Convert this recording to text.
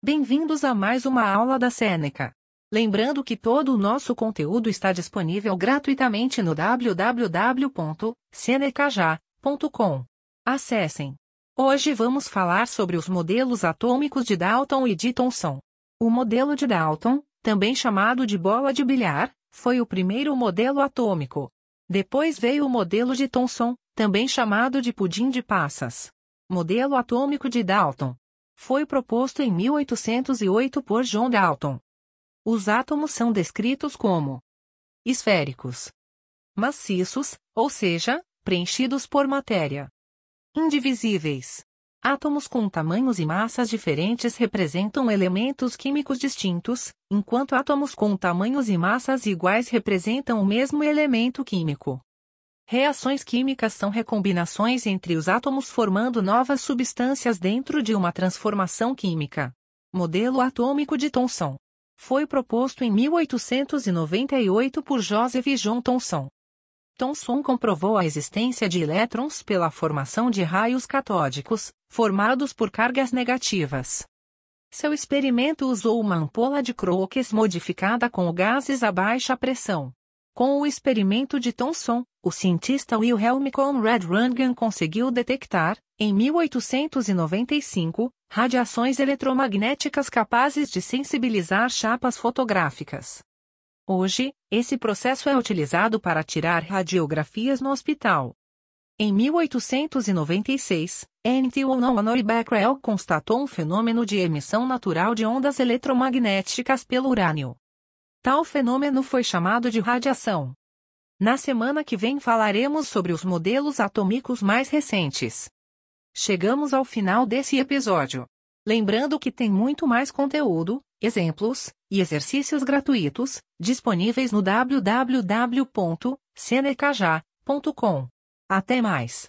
Bem-vindos a mais uma aula da Seneca. Lembrando que todo o nosso conteúdo está disponível gratuitamente no www.senecaja.com. Acessem. Hoje vamos falar sobre os modelos atômicos de Dalton e de Thomson. O modelo de Dalton, também chamado de bola de bilhar, foi o primeiro modelo atômico. Depois veio o modelo de Thomson, também chamado de pudim de passas. Modelo atômico de Dalton. Foi proposto em 1808 por John Dalton. Os átomos são descritos como esféricos, maciços, ou seja, preenchidos por matéria. Indivisíveis. Átomos com tamanhos e massas diferentes representam elementos químicos distintos, enquanto átomos com tamanhos e massas iguais representam o mesmo elemento químico. Reações químicas são recombinações entre os átomos formando novas substâncias dentro de uma transformação química. Modelo atômico de Thomson. Foi proposto em 1898 por Joseph John Thomson. Thomson comprovou a existência de elétrons pela formação de raios catódicos, formados por cargas negativas. Seu experimento usou uma ampola de Crookes modificada com gases a baixa pressão. Com o experimento de Thomson, o cientista Wilhelm Conrad Röntgen conseguiu detectar, em 1895, radiações eletromagnéticas capazes de sensibilizar chapas fotográficas. Hoje, esse processo é utilizado para tirar radiografias no hospital. Em 1896, N.T. Honor Becquerel constatou um fenômeno de emissão natural de ondas eletromagnéticas pelo urânio. Tal fenômeno foi chamado de radiação. Na semana que vem falaremos sobre os modelos atômicos mais recentes. Chegamos ao final desse episódio. Lembrando que tem muito mais conteúdo, exemplos e exercícios gratuitos disponíveis no www.senecaja.com. Até mais!